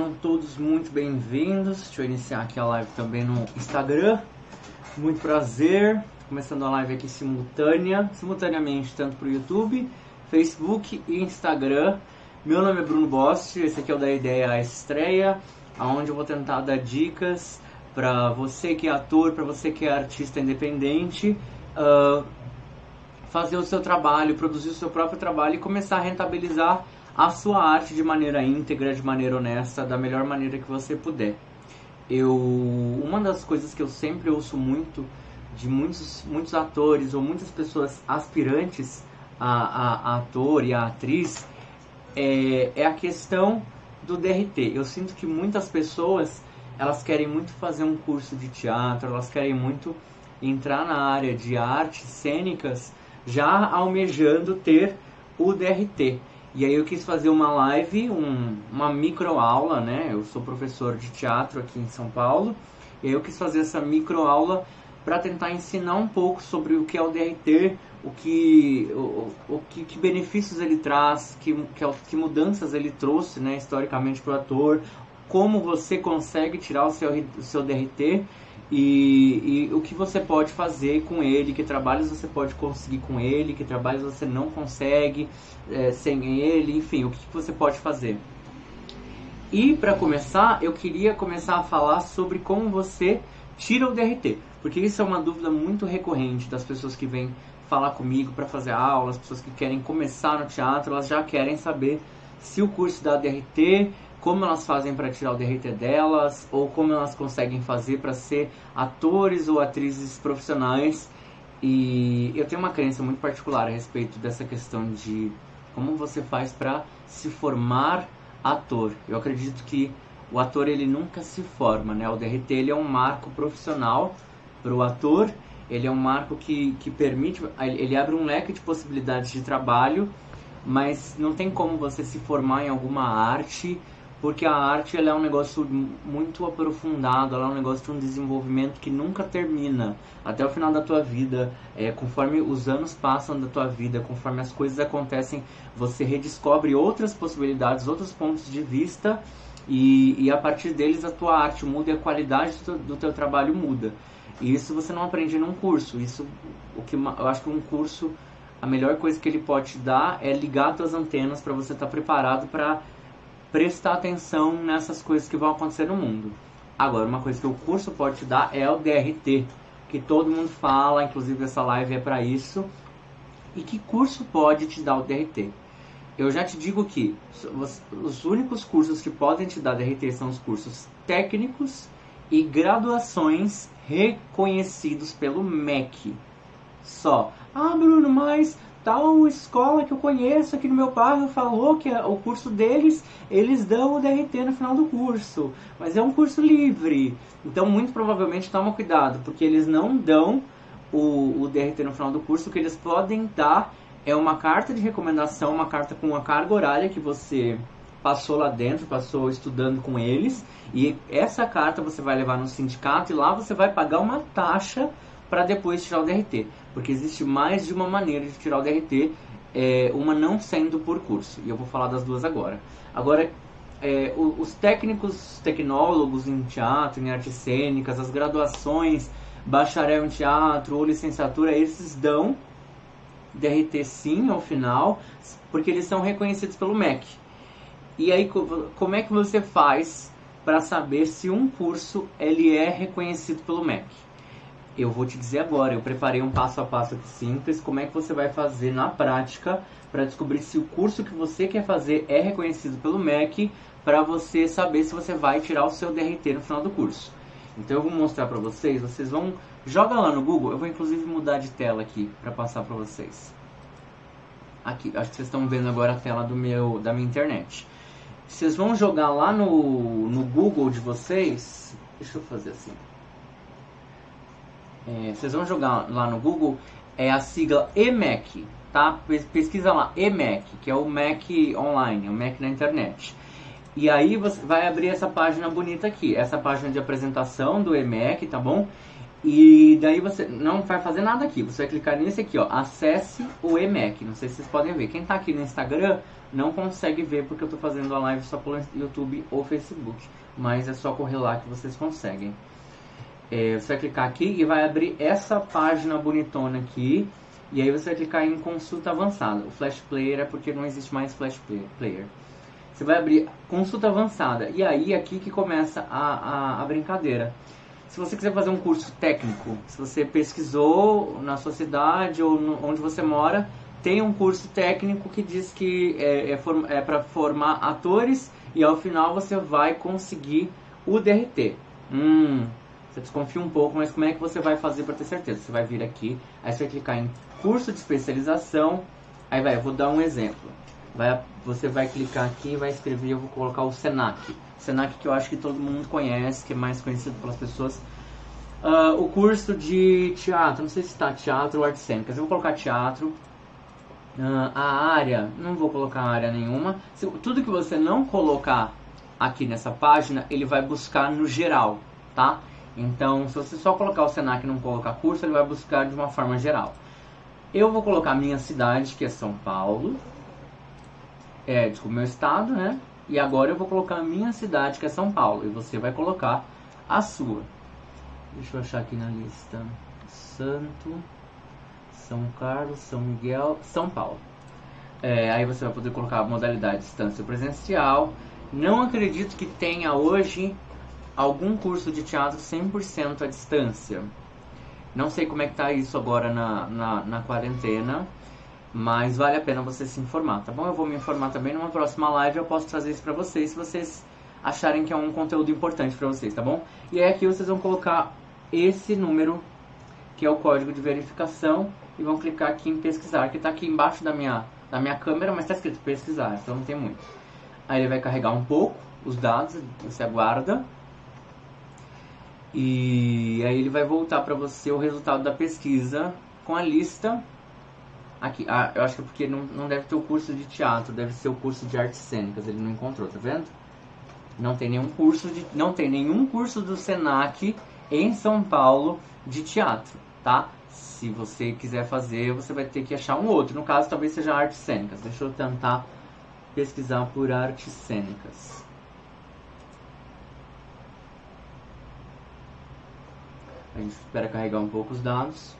sejam todos muito bem-vindos. Deixa eu iniciar aqui a live também no Instagram. Muito prazer. Começando a live aqui simultânea, simultaneamente tanto para o YouTube, Facebook e Instagram. Meu nome é Bruno Bost, esse aqui é o da Ideia Estreia, onde eu vou tentar dar dicas para você que é ator, para você que é artista independente, uh, fazer o seu trabalho, produzir o seu próprio trabalho e começar a rentabilizar a sua arte de maneira íntegra, de maneira honesta, da melhor maneira que você puder. Eu, uma das coisas que eu sempre ouço muito de muitos, muitos atores ou muitas pessoas aspirantes a, a, a ator e a atriz é, é a questão do DRT. Eu sinto que muitas pessoas elas querem muito fazer um curso de teatro, elas querem muito entrar na área de artes cênicas já almejando ter o DRT. E aí eu quis fazer uma live, um, uma micro aula, né? Eu sou professor de teatro aqui em São Paulo. E aí eu quis fazer essa micro aula para tentar ensinar um pouco sobre o que é o DRT, o que, o, o que, que, benefícios ele traz, que, que, que mudanças ele trouxe né, historicamente para o ator, como você consegue tirar o seu, o seu DRT e, e, o que você pode fazer com ele, que trabalhos você pode conseguir com ele, que trabalhos você não consegue é, sem ele, enfim, o que você pode fazer. E para começar, eu queria começar a falar sobre como você tira o DRT, porque isso é uma dúvida muito recorrente das pessoas que vêm falar comigo para fazer aula, as pessoas que querem começar no teatro, elas já querem saber se o curso dá DRT, como elas fazem para tirar o DRT delas, ou como elas conseguem fazer para ser atores ou atrizes profissionais. E eu tenho uma crença muito particular a respeito dessa questão de como você faz para se formar ator. Eu acredito que o ator ele nunca se forma, né? O DRT ele é um marco profissional para o ator. Ele é um marco que, que permite, ele abre um leque de possibilidades de trabalho, mas não tem como você se formar em alguma arte porque a arte ela é um negócio muito aprofundado, ela é um negócio de um desenvolvimento que nunca termina até o final da tua vida. É, conforme os anos passam da tua vida, conforme as coisas acontecem, você redescobre outras possibilidades, outros pontos de vista e, e a partir deles a tua arte muda e a qualidade do, do teu trabalho muda. E isso você não aprende num curso. Isso, o que eu acho que um curso, a melhor coisa que ele pode te dar é ligar tuas antenas para você estar tá preparado para prestar atenção nessas coisas que vão acontecer no mundo. Agora, uma coisa que o curso pode te dar é o DRT, que todo mundo fala, inclusive essa live é para isso. E que curso pode te dar o DRT? Eu já te digo que os únicos cursos que podem te dar DRT são os cursos técnicos e graduações reconhecidos pelo MEC. Só. Ah, Bruno, mas tal escola que eu conheço aqui no meu bairro falou que o curso deles, eles dão o DRT no final do curso, mas é um curso livre. Então, muito provavelmente, toma cuidado, porque eles não dão o, o DRT no final do curso, o que eles podem dar é uma carta de recomendação, uma carta com a carga horária que você passou lá dentro, passou estudando com eles, e essa carta você vai levar no sindicato e lá você vai pagar uma taxa para depois tirar o DRT, porque existe mais de uma maneira de tirar o DRT, é, uma não sendo por curso, e eu vou falar das duas agora. Agora, é, os técnicos tecnólogos em teatro, em artes cênicas, as graduações, bacharel em teatro ou licenciatura, esses dão DRT sim ao final, porque eles são reconhecidos pelo MEC. E aí, como é que você faz para saber se um curso ele é reconhecido pelo MEC? Eu vou te dizer agora, eu preparei um passo a passo aqui simples, como é que você vai fazer na prática para descobrir se o curso que você quer fazer é reconhecido pelo MEC, para você saber se você vai tirar o seu DRT no final do curso. Então eu vou mostrar para vocês, vocês vão joga lá no Google, eu vou inclusive mudar de tela aqui para passar para vocês. Aqui, acho que vocês estão vendo agora a tela do meu da minha internet. Vocês vão jogar lá no, no Google de vocês, deixa eu fazer assim é, vocês vão jogar lá no Google, é a sigla EMAC, tá? Pesquisa lá, EMAC, que é o Mac online, o Mac na internet. E aí você vai abrir essa página bonita aqui, essa página de apresentação do EMAC, tá bom? E daí você não vai fazer nada aqui. Você vai clicar nesse aqui, ó. Acesse o EMEC. Não sei se vocês podem ver. Quem está aqui no Instagram não consegue ver porque eu estou fazendo a live só pelo YouTube ou Facebook. Mas é só correr lá que vocês conseguem. É, você vai clicar aqui e vai abrir essa página bonitona aqui. E aí você vai clicar em consulta avançada. O Flash Player é porque não existe mais Flash Player. Você vai abrir consulta avançada. E aí aqui que começa a, a, a brincadeira. Se você quiser fazer um curso técnico, se você pesquisou na sua cidade ou no, onde você mora, tem um curso técnico que diz que é, é, é para formar atores e ao final você vai conseguir o DRT. Hum, você desconfia um pouco, mas como é que você vai fazer para ter certeza? Você vai vir aqui, aí você vai clicar em curso de especialização, aí vai, eu vou dar um exemplo. Vai, você vai clicar aqui vai escrever, eu vou colocar o SENAC. Senac que eu acho que todo mundo conhece, que é mais conhecido pelas pessoas. Uh, o curso de teatro, não sei se está teatro ou artes cênicas, eu vou colocar teatro. Uh, a área, não vou colocar área nenhuma. Se, tudo que você não colocar aqui nessa página, ele vai buscar no geral, tá? Então, se você só colocar o Senac e não colocar curso, ele vai buscar de uma forma geral. Eu vou colocar minha cidade, que é São Paulo. É, desculpa, meu estado, né? E agora eu vou colocar a minha cidade, que é São Paulo. E você vai colocar a sua. Deixa eu achar aqui na lista. Santo, São Carlos, São Miguel, São Paulo. É, aí você vai poder colocar a modalidade distância presencial. Não acredito que tenha hoje algum curso de teatro 100% à distância. Não sei como é que tá isso agora na, na, na quarentena. Mas vale a pena você se informar, tá bom? Eu vou me informar também numa próxima live, eu posso trazer isso pra vocês, se vocês acharem que é um conteúdo importante para vocês, tá bom? E aí aqui vocês vão colocar esse número, que é o código de verificação, e vão clicar aqui em pesquisar, que está aqui embaixo da minha, da minha câmera, mas está escrito pesquisar, então não tem muito. Aí ele vai carregar um pouco os dados, você aguarda, e aí ele vai voltar para você o resultado da pesquisa com a lista Aqui, ah, eu acho que é porque não, não deve ter o curso de teatro, deve ser o curso de artes cênicas, ele não encontrou, tá vendo? Não tem nenhum curso de, não tem nenhum curso do Senac em São Paulo de teatro, tá? Se você quiser fazer, você vai ter que achar um outro. No caso, talvez seja artes cênicas. Deixa eu tentar pesquisar por artes cênicas. A gente espera carregar um pouco os dados.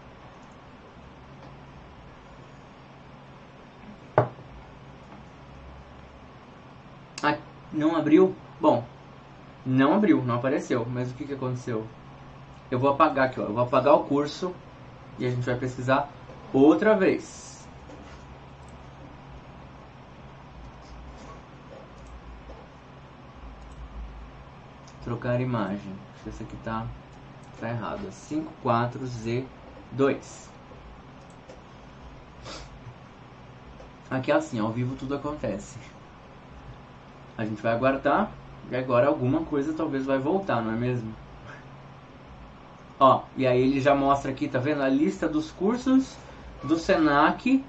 Ah, não abriu? Bom, não abriu, não apareceu. Mas o que, que aconteceu? Eu vou apagar aqui, ó. Eu vou apagar o curso e a gente vai pesquisar outra vez. Trocar imagem. Acho que essa aqui tá, tá errada. 54Z2. Aqui é assim, ao vivo tudo acontece. A gente vai aguardar e agora alguma coisa talvez vai voltar, não é mesmo? Ó, e aí ele já mostra aqui, tá vendo? A lista dos cursos do Senac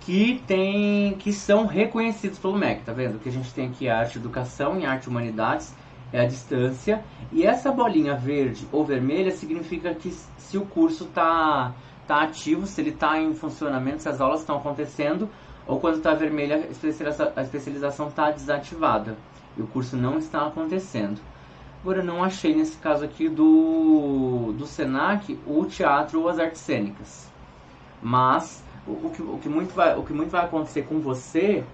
que tem que são reconhecidos pelo MEC, tá vendo? Que a gente tem aqui arte educação e arte humanidades é a distância e essa bolinha verde ou vermelha significa que se o curso tá tá ativo, se ele está em funcionamento, se as aulas estão acontecendo ou quando está vermelha, a especialização está desativada e o curso não está acontecendo. Agora, não achei nesse caso aqui do, do SENAC o teatro ou as artes cênicas. Mas o, o, que, o, que muito vai, o que muito vai acontecer com você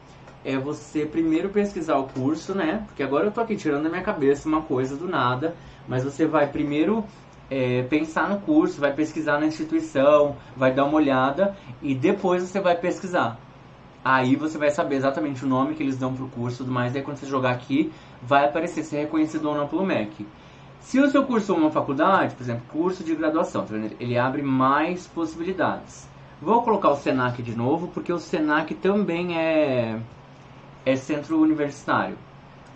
é você primeiro pesquisar o curso, né? Porque agora eu tô aqui tirando da minha cabeça uma coisa do nada, mas você vai primeiro é, pensar no curso, vai pesquisar na instituição, vai dar uma olhada e depois você vai pesquisar. Aí você vai saber exatamente o nome que eles dão pro curso e tudo mais. Daí quando você jogar aqui, vai aparecer se é reconhecido ou não pelo MEC. Se o seu curso é uma faculdade, por exemplo, curso de graduação, tá ele abre mais possibilidades. Vou colocar o SENAC de novo, porque o SENAC também é, é centro universitário.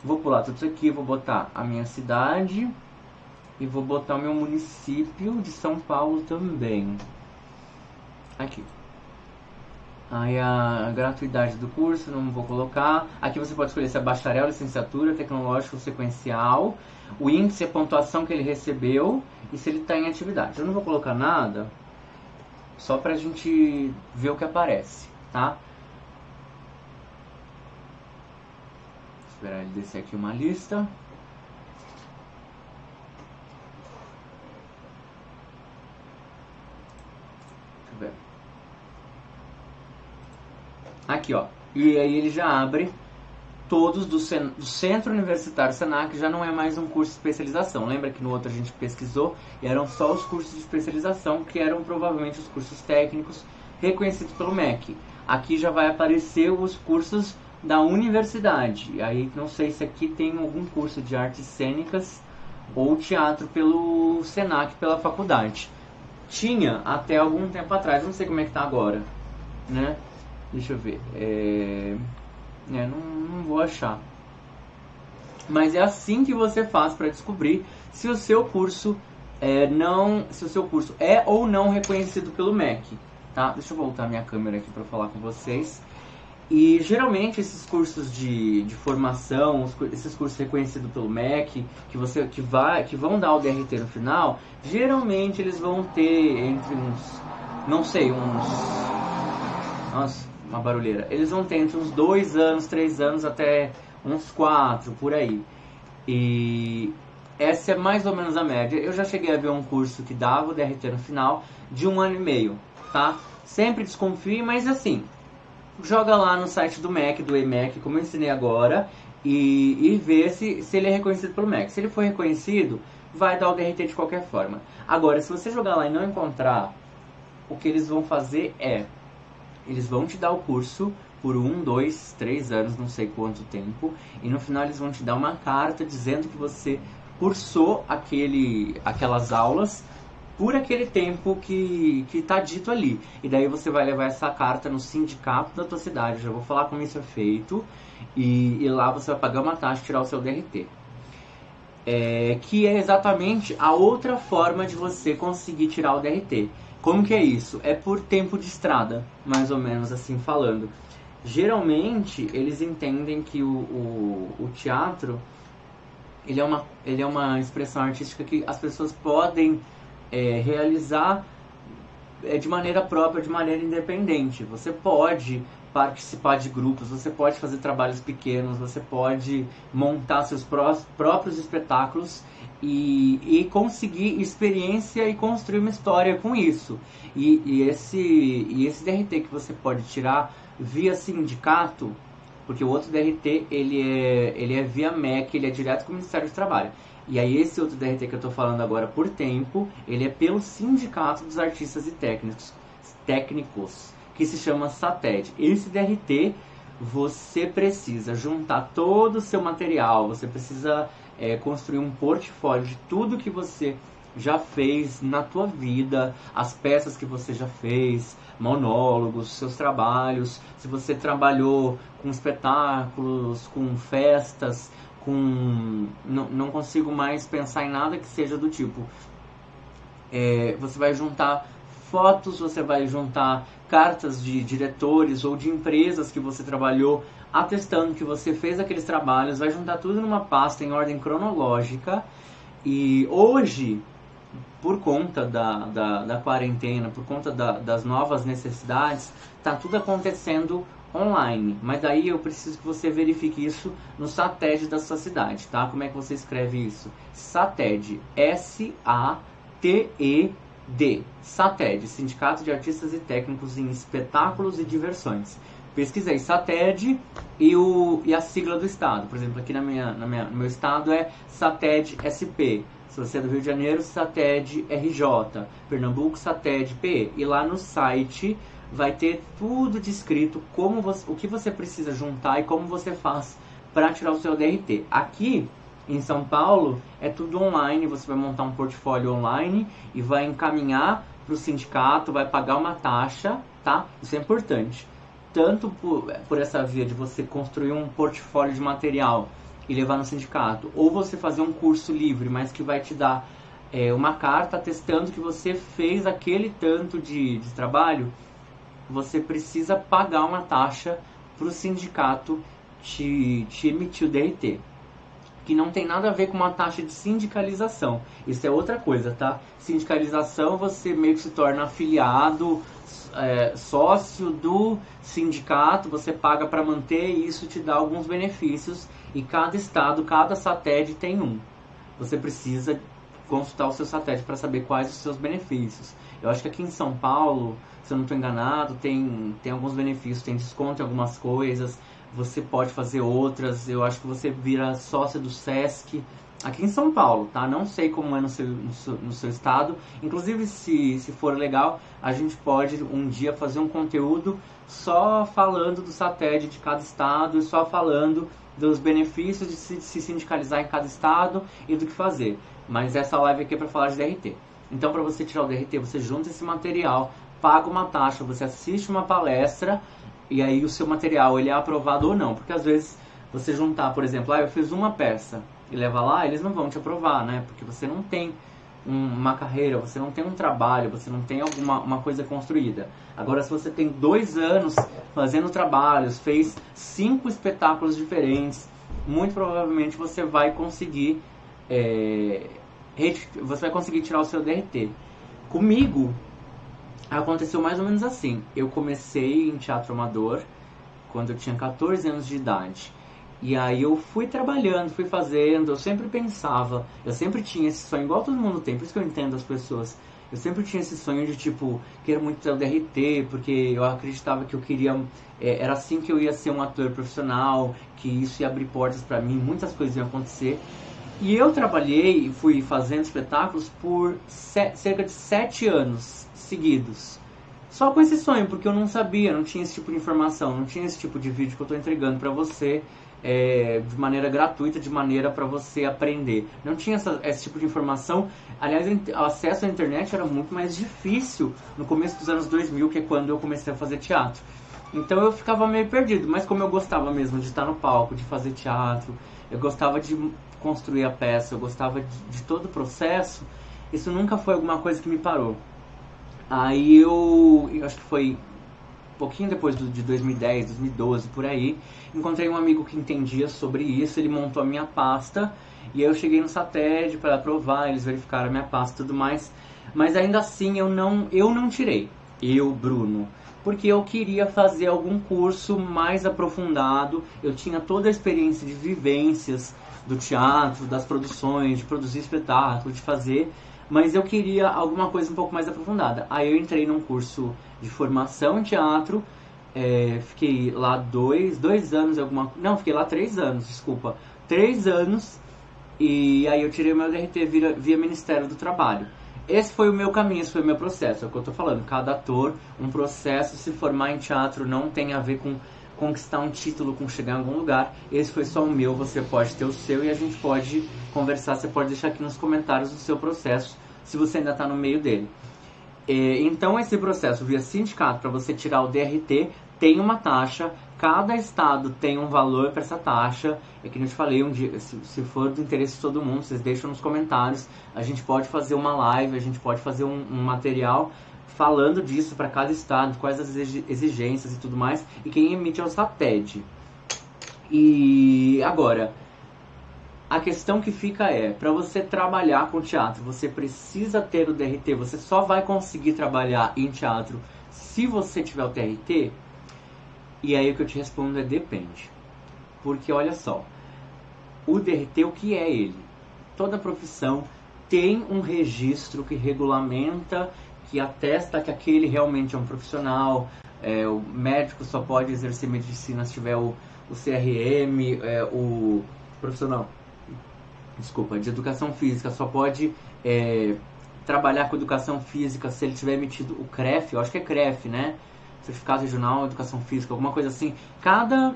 Vou pular tudo isso aqui, vou botar a minha cidade e vou botar o meu município de São Paulo também. Aqui. Aí a gratuidade do curso, não vou colocar. Aqui você pode escolher se é bacharel, licenciatura, tecnológico, sequencial. O índice, a pontuação que ele recebeu. e se ele está em atividade. Eu não vou colocar nada, só para a gente ver o que aparece, tá? Esperar ele descer aqui uma lista. Deixa eu ver. Aqui, ó. E aí ele já abre todos do, do, Centro Universitário Senac, já não é mais um curso de especialização. Lembra que no outro a gente pesquisou e eram só os cursos de especialização, que eram provavelmente os cursos técnicos reconhecidos pelo MEC. Aqui já vai aparecer os cursos da universidade. Aí não sei se aqui tem algum curso de artes cênicas ou teatro pelo Senac, pela faculdade. Tinha até algum tempo atrás, não sei como é que tá agora, né? Deixa eu ver. É, é não, não vou achar. Mas é assim que você faz para descobrir se o seu curso é, não, se o seu curso é ou não reconhecido pelo MEC, tá? Deixa eu voltar minha câmera aqui para falar com vocês. E geralmente esses cursos de, de formação, esses cursos reconhecidos pelo MEC, que você que vai, que vão dar o DRT no final, geralmente eles vão ter entre uns, não sei, uns, nossa, uma barulheira. Eles vão ter entre uns dois anos, três anos até uns quatro por aí. E essa é mais ou menos a média. Eu já cheguei a ver um curso que dava o DRT no final de um ano e meio, tá? Sempre desconfie, mas assim, joga lá no site do Mac, do EMAC, como eu ensinei agora, e, e vê se, se ele é reconhecido pelo Mac. Se ele for reconhecido, vai dar o DRT de qualquer forma. Agora, se você jogar lá e não encontrar, o que eles vão fazer é, eles vão te dar o curso por um, dois, três anos, não sei quanto tempo, e no final eles vão te dar uma carta dizendo que você cursou aquele, aquelas aulas por aquele tempo que está dito ali. E daí você vai levar essa carta no sindicato da tua cidade, já vou falar como isso é feito, e, e lá você vai pagar uma taxa e tirar o seu DRT. É, que é exatamente a outra forma de você conseguir tirar o DRT. Como que é isso? É por tempo de estrada, mais ou menos assim falando. Geralmente eles entendem que o, o, o teatro ele é, uma, ele é uma expressão artística que as pessoas podem é, realizar é, de maneira própria, de maneira independente. Você pode participar de grupos, você pode fazer trabalhos pequenos, você pode montar seus pró próprios espetáculos e, e, conseguir experiência e construir uma história com isso. E, e, esse, e esse DRT que você pode tirar via sindicato, porque o outro DRT ele é, ele é via MEC, ele é direto com o Ministério do Trabalho. E aí esse outro DRT que eu estou falando agora por tempo, ele é pelo Sindicato dos Artistas e Técnicos, técnicos que se chama SATED. Esse DRT você precisa juntar todo o seu material, você precisa é, construir um portfólio de tudo que você já fez na tua vida, as peças que você já fez, monólogos, seus trabalhos, se você trabalhou com espetáculos, com festas, com. Não, não consigo mais pensar em nada que seja do tipo. É, você vai juntar fotos, você vai juntar cartas de diretores ou de empresas que você trabalhou atestando que você fez aqueles trabalhos, vai juntar tudo numa pasta em ordem cronológica. E hoje, por conta da, da, da quarentena, por conta da, das novas necessidades, está tudo acontecendo online. Mas aí eu preciso que você verifique isso no SATED da sua cidade, tá? Como é que você escreve isso? SATED, S-A-T-E-D. SATED, Sindicato de Artistas e Técnicos em Espetáculos e Diversões. Pesquisei SATED e, o, e a sigla do estado. Por exemplo, aqui na minha, na minha, no meu estado é SATED SP. Se você é do Rio de Janeiro, SATED RJ. Pernambuco, SATED PE. E lá no site vai ter tudo descrito como você, o que você precisa juntar e como você faz para tirar o seu DRT. Aqui em São Paulo é tudo online, você vai montar um portfólio online e vai encaminhar para o sindicato, vai pagar uma taxa, tá? Isso é importante. Tanto por, por essa via de você construir um portfólio de material e levar no sindicato, ou você fazer um curso livre, mas que vai te dar é, uma carta atestando que você fez aquele tanto de, de trabalho você precisa pagar uma taxa para o sindicato te, te emitir o DRT. que não tem nada a ver com uma taxa de sindicalização. Isso é outra coisa, tá? Sindicalização você meio que se torna afiliado, é, sócio do sindicato, você paga para manter e isso te dá alguns benefícios e cada estado, cada satélite tem um. Você precisa consultar o seu satélite para saber quais os seus benefícios. Eu acho que aqui em São Paulo, se eu não estou enganado, tem, tem alguns benefícios, tem desconto em algumas coisas, você pode fazer outras. Eu acho que você vira sócio do SESC aqui em São Paulo, tá? Não sei como é no seu, no seu, no seu, estado. Inclusive, se, se for legal, a gente pode um dia fazer um conteúdo só falando do satélite de cada estado, só falando dos benefícios de se, de se sindicalizar em cada estado e do que fazer. Mas essa live aqui é para falar de DRT. Então, para você tirar o DRT, você junta esse material, paga uma taxa, você assiste uma palestra e aí o seu material ele é aprovado ou não. Porque às vezes você juntar, por exemplo, ah, eu fiz uma peça e leva lá, eles não vão te aprovar, né? Porque você não tem um, uma carreira, você não tem um trabalho, você não tem alguma uma coisa construída. Agora, se você tem dois anos fazendo trabalhos, fez cinco espetáculos diferentes, muito provavelmente você vai conseguir é, você vai conseguir tirar o seu DRT. Comigo, aconteceu mais ou menos assim. Eu comecei em teatro amador quando eu tinha 14 anos de idade. E aí eu fui trabalhando, fui fazendo, eu sempre pensava, eu sempre tinha esse sonho, igual todo mundo tem, por isso que eu entendo as pessoas. Eu sempre tinha esse sonho de tipo, quero muito ter o DRT, porque eu acreditava que eu queria, é, era assim que eu ia ser um ator profissional, que isso ia abrir portas para mim, muitas coisas iam acontecer. E eu trabalhei e fui fazendo espetáculos por cerca de sete anos seguidos. Só com esse sonho, porque eu não sabia, não tinha esse tipo de informação, não tinha esse tipo de vídeo que eu estou entregando para você é, de maneira gratuita, de maneira para você aprender. Não tinha essa, esse tipo de informação. Aliás, o acesso à internet era muito mais difícil no começo dos anos 2000, que é quando eu comecei a fazer teatro. Então eu ficava meio perdido, mas como eu gostava mesmo de estar no palco, de fazer teatro, eu gostava de construir a peça, eu gostava de, de todo o processo, isso nunca foi alguma coisa que me parou. Aí eu, eu acho que foi pouquinho depois do, de 2010, 2012, por aí, encontrei um amigo que entendia sobre isso, ele montou a minha pasta, e aí eu cheguei no satélite para aprovar, eles verificaram a minha pasta e tudo mais, mas ainda assim eu não, eu não tirei, eu, Bruno, porque eu queria fazer algum curso mais aprofundado, eu tinha toda a experiência de vivências, do teatro, das produções, de produzir espetáculo, de fazer, mas eu queria alguma coisa um pouco mais aprofundada. Aí eu entrei num curso de formação em teatro, é, fiquei lá dois, dois anos, alguma não, fiquei lá três anos, desculpa, três anos, e aí eu tirei meu DRT via, via Ministério do Trabalho. Esse foi o meu caminho, esse foi o meu processo, é o que eu tô falando. Cada ator, um processo, se formar em teatro não tem a ver com conquistar um título, com chegar em algum lugar. Esse foi só o meu, você pode ter o seu e a gente pode conversar. Você pode deixar aqui nos comentários o seu processo, se você ainda está no meio dele. então, esse processo via sindicato, para você tirar o DRT, tem uma taxa. Cada estado tem um valor para essa taxa. É que eu te falei, um dia, se, se, for do interesse de todo mundo, vocês deixam nos comentários. A gente pode fazer uma live, a gente pode fazer um, um material falando disso para cada estado, quais as exigências e tudo mais, e quem emite é o SATED. E agora, a questão que fica é, para você trabalhar com teatro, você precisa ter o DRT, você só vai conseguir trabalhar em teatro se você tiver o TRT? E aí o que eu te respondo é depende. Porque olha só, o DRT, o que é ele? Toda profissão tem um registro que regulamenta que atesta que aquele realmente é um profissional. É, o médico só pode exercer medicina se tiver o, o CRM, é, o profissional, desculpa, de educação física só pode é, trabalhar com educação física se ele tiver emitido o CREF, eu acho que é CREF, né? Certificado Regional Educação Física, alguma coisa assim. Cada,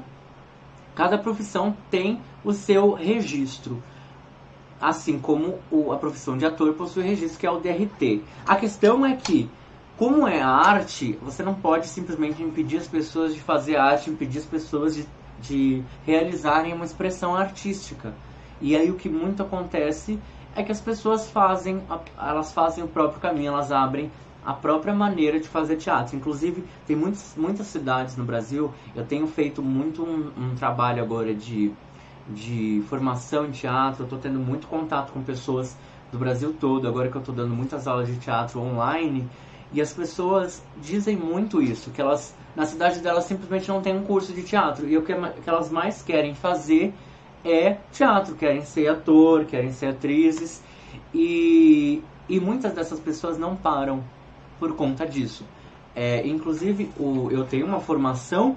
cada profissão tem o seu registro assim como o, a profissão de ator possui registro que é o DRT. A questão é que, como é arte, você não pode simplesmente impedir as pessoas de fazer arte, impedir as pessoas de, de realizarem uma expressão artística. E aí o que muito acontece é que as pessoas fazem, elas fazem o próprio caminho, elas abrem a própria maneira de fazer teatro. Inclusive, tem muitas, muitas cidades no Brasil, eu tenho feito muito um, um trabalho agora de de formação em teatro, eu estou tendo muito contato com pessoas do Brasil todo, agora que eu estou dando muitas aulas de teatro online, e as pessoas dizem muito isso, que elas na cidade delas simplesmente não tem um curso de teatro, e o que, que elas mais querem fazer é teatro, querem ser ator, querem ser atrizes, e, e muitas dessas pessoas não param por conta disso. É, inclusive, o, eu tenho uma formação,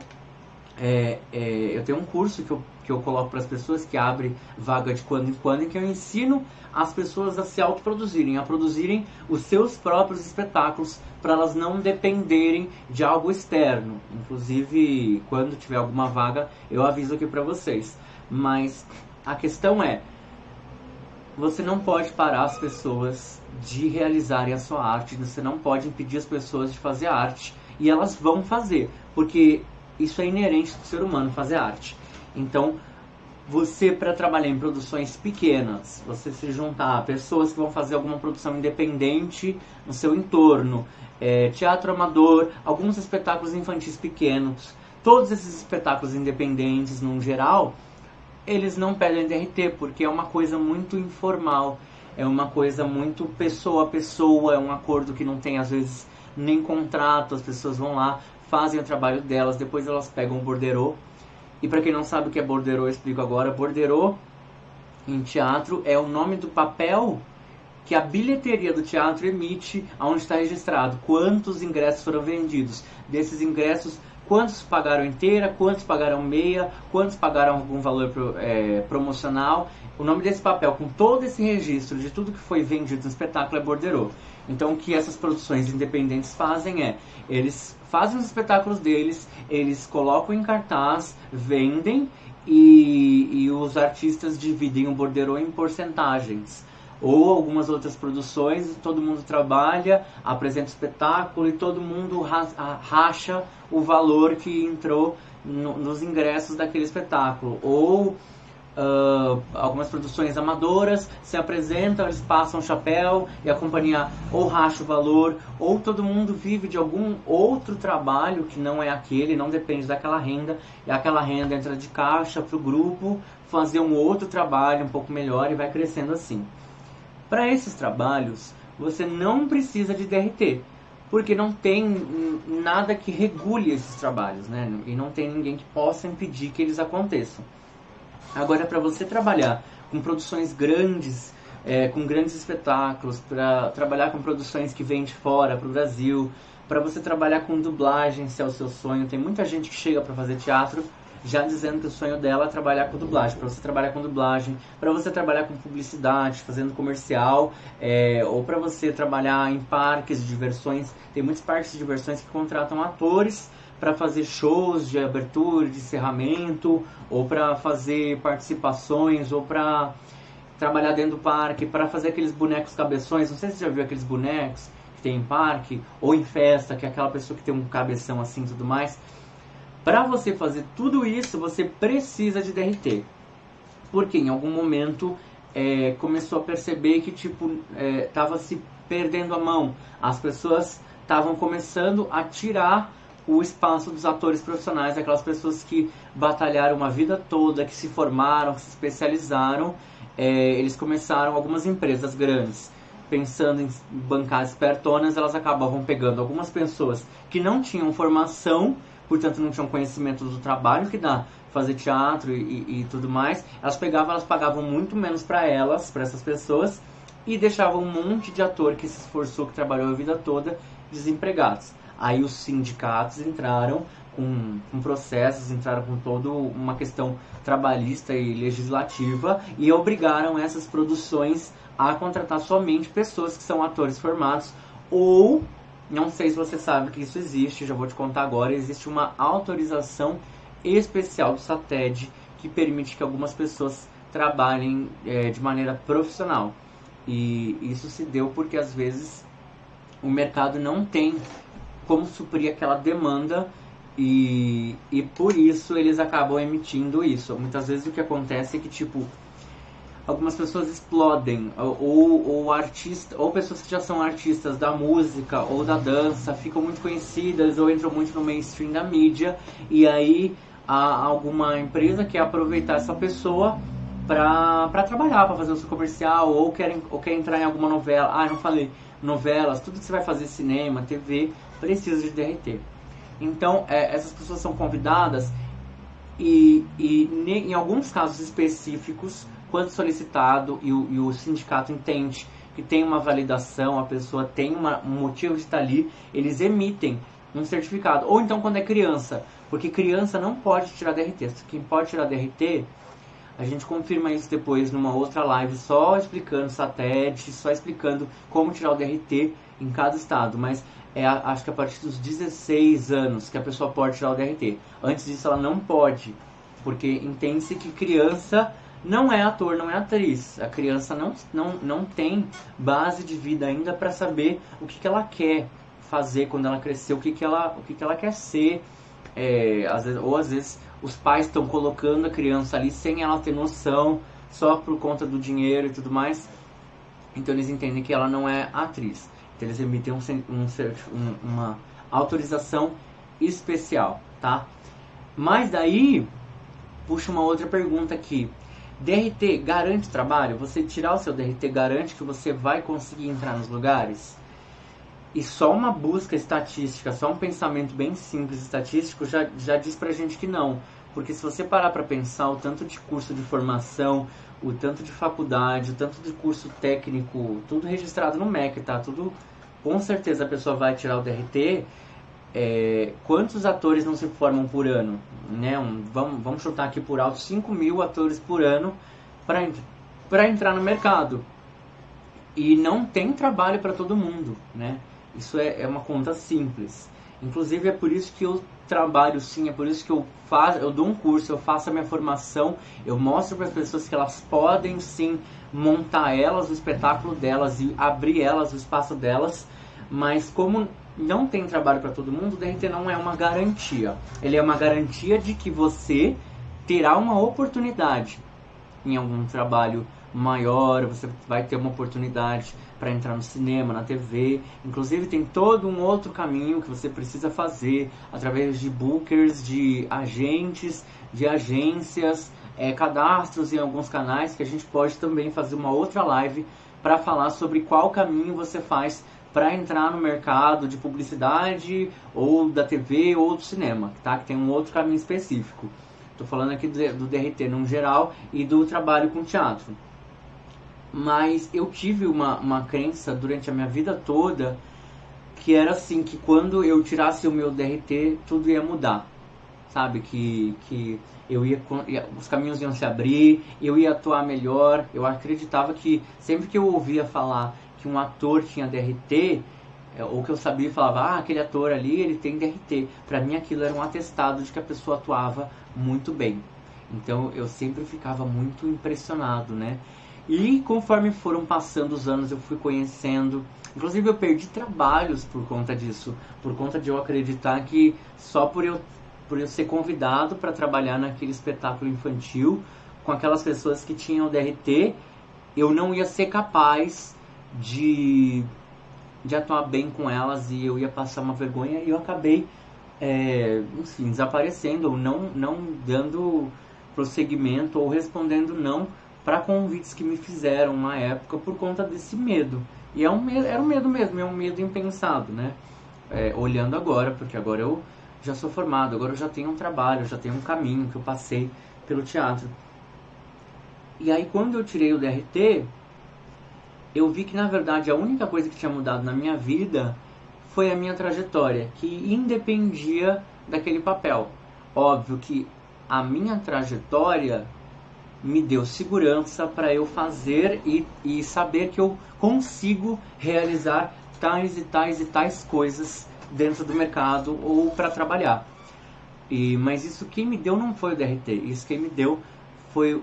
é, é, eu tenho um curso que eu, que eu coloco para as pessoas que abre vaga de quando em quando, em que eu ensino as pessoas a se autoproduzirem, a produzirem os seus próprios espetáculos para elas não dependerem de algo externo. Inclusive, quando tiver alguma vaga, eu aviso aqui para vocês. Mas a questão é, você não pode parar as pessoas de realizarem a sua arte, você não pode impedir as pessoas de fazer arte e elas vão fazer, porque isso é inerente do ser humano fazer arte. Então, você para trabalhar em produções pequenas, você se juntar a pessoas que vão fazer alguma produção independente no seu entorno, é, teatro amador, alguns espetáculos infantis pequenos, todos esses espetáculos independentes, no geral, eles não pedem DRT, porque é uma coisa muito informal, é uma coisa muito pessoa a pessoa, é um acordo que não tem às vezes nem contrato, as pessoas vão lá, fazem o trabalho delas, depois elas pegam o borderô. E para quem não sabe o que é borderô, eu explico agora. Borderô em teatro é o nome do papel que a bilheteria do teatro emite aonde está registrado quantos ingressos foram vendidos. Desses ingressos, quantos pagaram inteira, quantos pagaram meia, quantos pagaram algum valor é, promocional. O nome desse papel, com todo esse registro de tudo que foi vendido no espetáculo, é borderô. Então, o que essas produções independentes fazem é, eles fazem os espetáculos deles, eles colocam em cartaz, vendem e, e os artistas dividem o borderô em porcentagens ou algumas outras produções, todo mundo trabalha, apresenta espetáculo e todo mundo racha o valor que entrou no, nos ingressos daquele espetáculo. Ou uh, algumas produções amadoras se apresentam, eles passam chapéu e a companhia ou racha o valor, ou todo mundo vive de algum outro trabalho que não é aquele, não depende daquela renda, e aquela renda entra de caixa para o grupo fazer um outro trabalho um pouco melhor e vai crescendo assim. Para esses trabalhos, você não precisa de DRT, porque não tem nada que regule esses trabalhos, né? E não tem ninguém que possa impedir que eles aconteçam. Agora, para você trabalhar com produções grandes, é, com grandes espetáculos, para trabalhar com produções que vêm de fora para o Brasil, para você trabalhar com dublagem, se é o seu sonho, tem muita gente que chega para fazer teatro já dizendo que o sonho dela é trabalhar com dublagem, para você trabalhar com dublagem, para você trabalhar com publicidade, fazendo comercial, é, ou para você trabalhar em parques de diversões. Tem muitos parques de diversões que contratam atores para fazer shows de abertura, de encerramento, ou para fazer participações, ou para trabalhar dentro do parque, para fazer aqueles bonecos cabeções. Não sei se você já viu aqueles bonecos que tem em parque, ou em festa, que é aquela pessoa que tem um cabeção assim e tudo mais. Para você fazer tudo isso, você precisa de DRT. Porque em algum momento é, começou a perceber que tipo estava é, se perdendo a mão. As pessoas estavam começando a tirar o espaço dos atores profissionais, aquelas pessoas que batalharam uma vida toda, que se formaram, que se especializaram. É, eles começaram algumas empresas grandes pensando em bancar espertonas, elas acabavam pegando algumas pessoas que não tinham formação portanto não tinham conhecimento do trabalho que dá fazer teatro e, e tudo mais. Elas pegavam, elas pagavam muito menos para elas, para essas pessoas, e deixavam um monte de ator que se esforçou, que trabalhou a vida toda, desempregados. Aí os sindicatos entraram com, com, processos, entraram com toda uma questão trabalhista e legislativa e obrigaram essas produções a contratar somente pessoas que são atores formados ou não sei se você sabe que isso existe, já vou te contar agora. Existe uma autorização especial do SATED que permite que algumas pessoas trabalhem é, de maneira profissional. E isso se deu porque às vezes o mercado não tem como suprir aquela demanda e, e por isso eles acabam emitindo isso. Muitas vezes o que acontece é que tipo algumas pessoas explodem, ou, ou artista, ou pessoas que já são artistas da música ou da dança ficam muito conhecidas ou entram muito no mainstream da mídia e aí a alguma empresa que quer aproveitar essa pessoa para trabalhar, para fazer o seu comercial, ou quer, ou quer entrar em alguma novela. Ah, não falei, novelas, tudo que você vai fazer, cinema, TV, precisa de DRT. Então, é, essas pessoas são convidadas e, e em alguns casos específicos, quando solicitado e o, e o sindicato entende que tem uma validação, a pessoa tem uma, um motivo de estar ali, eles emitem um certificado. Ou então quando é criança, porque criança não pode tirar DRT. Quem pode tirar DRT, a gente confirma isso depois numa outra live, só explicando satélite, só explicando como tirar o DRT em cada estado. Mas é, acho que a partir dos 16 anos que a pessoa pode tirar o DRT. Antes disso ela não pode, porque entende-se que criança não é ator, não é atriz. A criança não, não, não tem base de vida ainda para saber o que, que ela quer fazer quando ela crescer, o que, que, ela, o que, que ela quer ser. É, às vezes, ou às vezes os pais estão colocando a criança ali sem ela ter noção, só por conta do dinheiro e tudo mais. Então eles entendem que ela não é atriz. Então eles emitem um, um, um, uma autorização especial, tá? Mas daí puxa uma outra pergunta aqui. DRT garante trabalho? Você tirar o seu DRT garante que você vai conseguir entrar nos lugares? E só uma busca estatística, só um pensamento bem simples estatístico já, já diz pra gente que não. Porque se você parar para pensar o tanto de curso de formação, o tanto de faculdade, o tanto de curso técnico, tudo registrado no MEC, tá? Tudo, com certeza a pessoa vai tirar o DRT. É, quantos atores não se formam por ano? Né? Um, vamos, vamos chutar aqui por alto 5 mil atores por ano para entrar no mercado. E não tem trabalho para todo mundo, né? Isso é, é uma conta simples. Inclusive é por isso que eu trabalho sim, é por isso que eu faço, eu dou um curso, eu faço a minha formação, eu mostro para as pessoas que elas podem sim montar elas o espetáculo delas e abrir elas o espaço delas, mas como não tem trabalho para todo mundo, o DRT não é uma garantia. Ele é uma garantia de que você terá uma oportunidade em algum trabalho maior, você vai ter uma oportunidade para entrar no cinema, na TV. Inclusive tem todo um outro caminho que você precisa fazer através de bookers, de agentes, de agências, é, cadastros em alguns canais que a gente pode também fazer uma outra live para falar sobre qual caminho você faz para entrar no mercado de publicidade ou da TV ou do cinema, tá? Que tem um outro caminho específico. Estou falando aqui do, do DRT no geral e do trabalho com teatro mas eu tive uma, uma crença durante a minha vida toda que era assim, que quando eu tirasse o meu DRT, tudo ia mudar, sabe? Que, que eu ia, os caminhos iam se abrir, eu ia atuar melhor. Eu acreditava que sempre que eu ouvia falar que um ator tinha DRT, é, ou que eu sabia e falava, ah, aquele ator ali, ele tem DRT. Para mim aquilo era um atestado de que a pessoa atuava muito bem. Então eu sempre ficava muito impressionado, né? E conforme foram passando os anos, eu fui conhecendo. Inclusive, eu perdi trabalhos por conta disso, por conta de eu acreditar que só por eu, por eu ser convidado para trabalhar naquele espetáculo infantil com aquelas pessoas que tinham DRT, eu não ia ser capaz de, de atuar bem com elas e eu ia passar uma vergonha e eu acabei, é, enfim, desaparecendo ou não, não dando prosseguimento ou respondendo não para convites que me fizeram na época por conta desse medo. E é um medo, era um medo mesmo, é um medo impensado, né? É, olhando agora, porque agora eu já sou formado, agora eu já tenho um trabalho, já tenho um caminho que eu passei pelo teatro. E aí quando eu tirei o DRT, eu vi que na verdade a única coisa que tinha mudado na minha vida foi a minha trajetória, que independia daquele papel. Óbvio que a minha trajetória me deu segurança para eu fazer e, e saber que eu consigo realizar tais e tais e tais coisas dentro do mercado ou para trabalhar. E, mas isso quem me deu não foi o DRT, isso quem me deu foi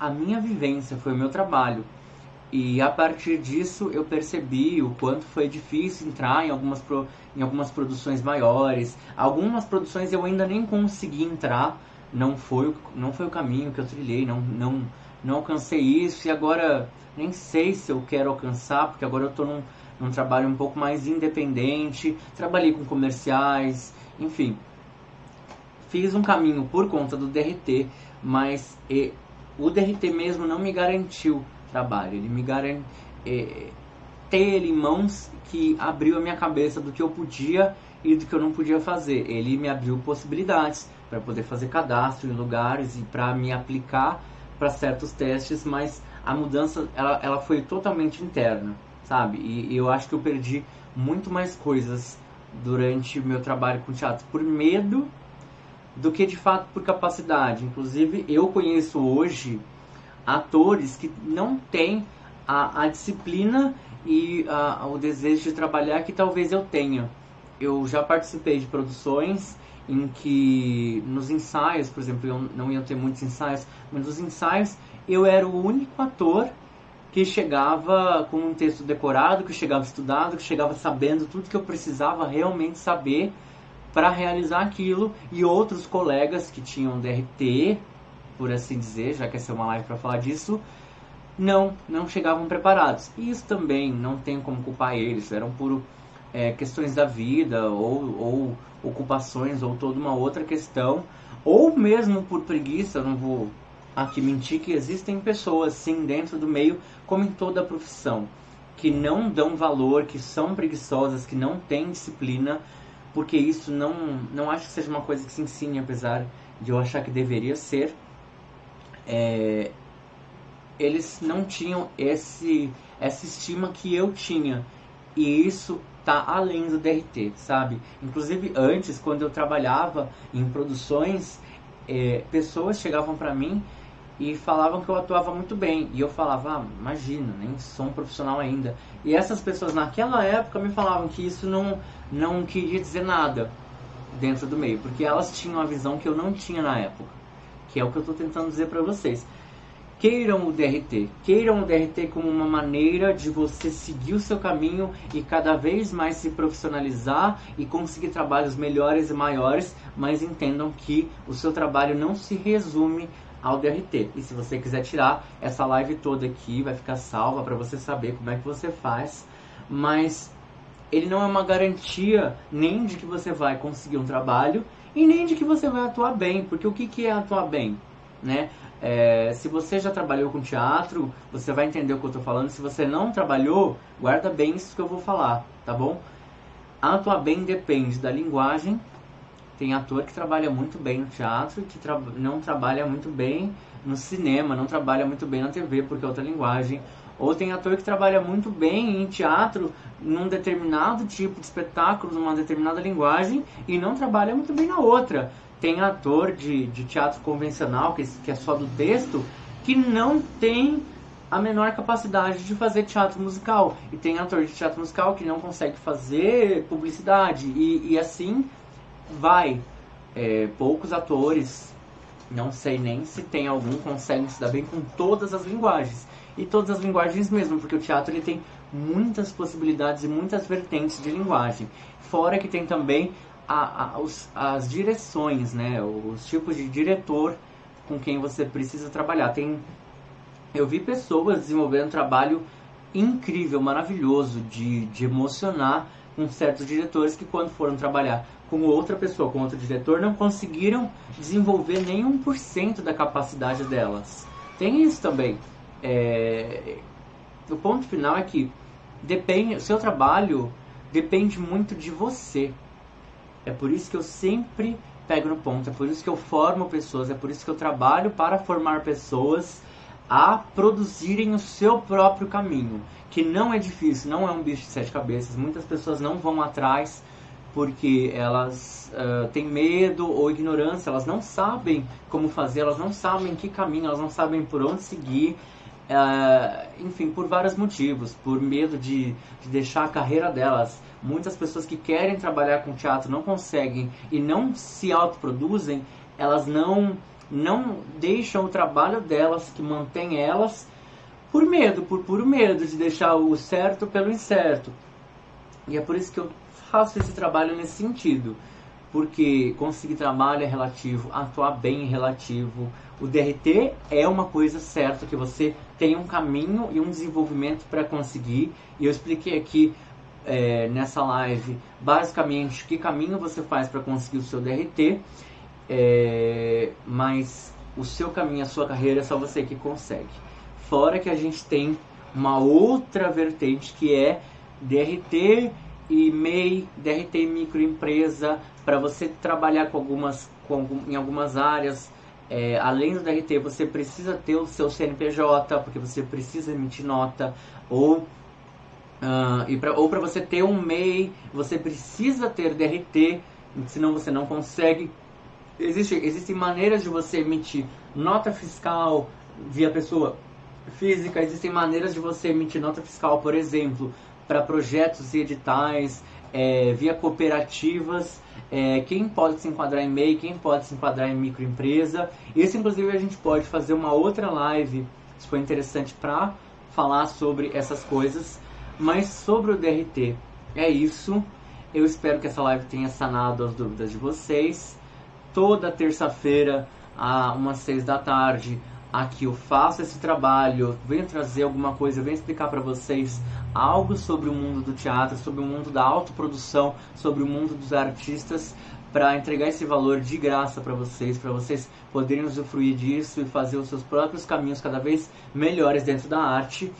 a minha vivência, foi o meu trabalho. E a partir disso eu percebi o quanto foi difícil entrar em algumas, pro, em algumas produções maiores. Algumas produções eu ainda nem consegui entrar, não foi, não foi o caminho que eu trilhei, não, não, não alcancei isso e agora nem sei se eu quero alcançar, porque agora eu estou num, num trabalho um pouco mais independente, trabalhei com comerciais, enfim. fiz um caminho por conta do DRT, mas e, o DRT mesmo não me garantiu trabalho. Ele me garantiu ter ele em mãos que abriu a minha cabeça do que eu podia e do que eu não podia fazer. Ele me abriu possibilidades para poder fazer cadastro em lugares e para me aplicar para certos testes, mas a mudança ela, ela foi totalmente interna, sabe? E, e eu acho que eu perdi muito mais coisas durante meu trabalho com teatro por medo do que de fato por capacidade. Inclusive, eu conheço hoje atores que não têm a, a disciplina e a, o desejo de trabalhar que talvez eu tenha. Eu já participei de produções em que nos ensaios, por exemplo, eu não ia ter muitos ensaios, mas nos ensaios eu era o único ator que chegava com um texto decorado, que chegava estudado, que chegava sabendo tudo que eu precisava realmente saber para realizar aquilo e outros colegas que tinham DRT, por assim dizer, já que essa é uma live para falar disso, não, não chegavam preparados. E isso também não tem como culpar eles, eram por é, questões da vida ou, ou ocupações ou toda uma outra questão, ou mesmo por preguiça, não vou aqui mentir que existem pessoas sim dentro do meio, como em toda a profissão, que não dão valor, que são preguiçosas, que não têm disciplina, porque isso não, não acho que seja uma coisa que se ensine, apesar de eu achar que deveria ser. É, eles não tinham esse essa estima que eu tinha e isso tá além do DRT, sabe? Inclusive antes, quando eu trabalhava em produções, é, pessoas chegavam para mim e falavam que eu atuava muito bem. E eu falava, ah, imagina, nem sou um profissional ainda. E essas pessoas naquela época me falavam que isso não, não queria dizer nada dentro do meio, porque elas tinham a visão que eu não tinha na época, que é o que eu estou tentando dizer para vocês. Queiram o DRT, queiram o DRT como uma maneira de você seguir o seu caminho e cada vez mais se profissionalizar e conseguir trabalhos melhores e maiores, mas entendam que o seu trabalho não se resume ao DRT. E se você quiser tirar essa live toda aqui, vai ficar salva para você saber como é que você faz. Mas ele não é uma garantia nem de que você vai conseguir um trabalho e nem de que você vai atuar bem, porque o que, que é atuar bem? Né? É, se você já trabalhou com teatro, você vai entender o que eu estou falando. Se você não trabalhou, guarda bem isso que eu vou falar, tá bom? Atuar bem depende da linguagem, tem ator que trabalha muito bem no teatro e que tra não trabalha muito bem no cinema, não trabalha muito bem na TV porque é outra linguagem. Ou tem ator que trabalha muito bem em teatro, num determinado tipo de espetáculo, numa determinada linguagem, e não trabalha muito bem na outra. Tem ator de, de teatro convencional, que, que é só do texto, que não tem a menor capacidade de fazer teatro musical. E tem ator de teatro musical que não consegue fazer publicidade. E, e assim vai. É, poucos atores, não sei nem se tem algum, conseguem se dar bem com todas as linguagens. E todas as linguagens mesmo, porque o teatro ele tem muitas possibilidades e muitas vertentes de linguagem. Fora que tem também a, a, os, as direções, né? Os tipos de diretor com quem você precisa trabalhar. Tem, eu vi pessoas desenvolvendo um trabalho incrível, maravilhoso de, de emocionar com certos diretores que quando foram trabalhar com outra pessoa, com outro diretor, não conseguiram desenvolver nem 1% da capacidade delas. Tem isso também. É... O ponto final é que depende, o seu trabalho depende muito de você. É por isso que eu sempre pego no ponto, é por isso que eu formo pessoas, é por isso que eu trabalho para formar pessoas a produzirem o seu próprio caminho, que não é difícil, não é um bicho de sete cabeças. Muitas pessoas não vão atrás porque elas uh, têm medo ou ignorância, elas não sabem como fazer, elas não sabem que caminho, elas não sabem por onde seguir. Uh, enfim, por vários motivos, por medo de, de deixar a carreira delas. Muitas pessoas que querem trabalhar com teatro não conseguem e não se autoproduzem, elas não não deixam o trabalho delas, que mantém elas, por medo, por puro medo de deixar o certo pelo incerto. E é por isso que eu faço esse trabalho nesse sentido. Porque conseguir trabalho é relativo, atuar bem é relativo. O DRT é uma coisa certa que você tem um caminho e um desenvolvimento para conseguir. E eu expliquei aqui é, nessa live basicamente que caminho você faz para conseguir o seu DRT é, mas o seu caminho, a sua carreira é só você que consegue. Fora que a gente tem uma outra vertente que é DRT e MEI, DRT microempresa, para você trabalhar com algumas, com, em algumas áreas. É, além do DRT, você precisa ter o seu CNPJ, porque você precisa emitir nota, ou, uh, e ou para você ter um MEI, você precisa ter DRT, senão você não consegue. Existe, existem maneiras de você emitir nota fiscal via pessoa física, existem maneiras de você emitir nota fiscal, por exemplo, para projetos e editais, é, via cooperativas, é, quem pode se enquadrar em MEI, quem pode se enquadrar em microempresa. Isso, inclusive, a gente pode fazer uma outra live, se for interessante, para falar sobre essas coisas. Mas sobre o DRT, é isso. Eu espero que essa live tenha sanado as dúvidas de vocês. Toda terça-feira, às umas seis da tarde, aqui eu faço esse trabalho, venho trazer alguma coisa, venho explicar para vocês algo sobre o mundo do teatro, sobre o mundo da autoprodução, sobre o mundo dos artistas, para entregar esse valor de graça para vocês, para vocês poderem usufruir disso e fazer os seus próprios caminhos cada vez melhores dentro da arte.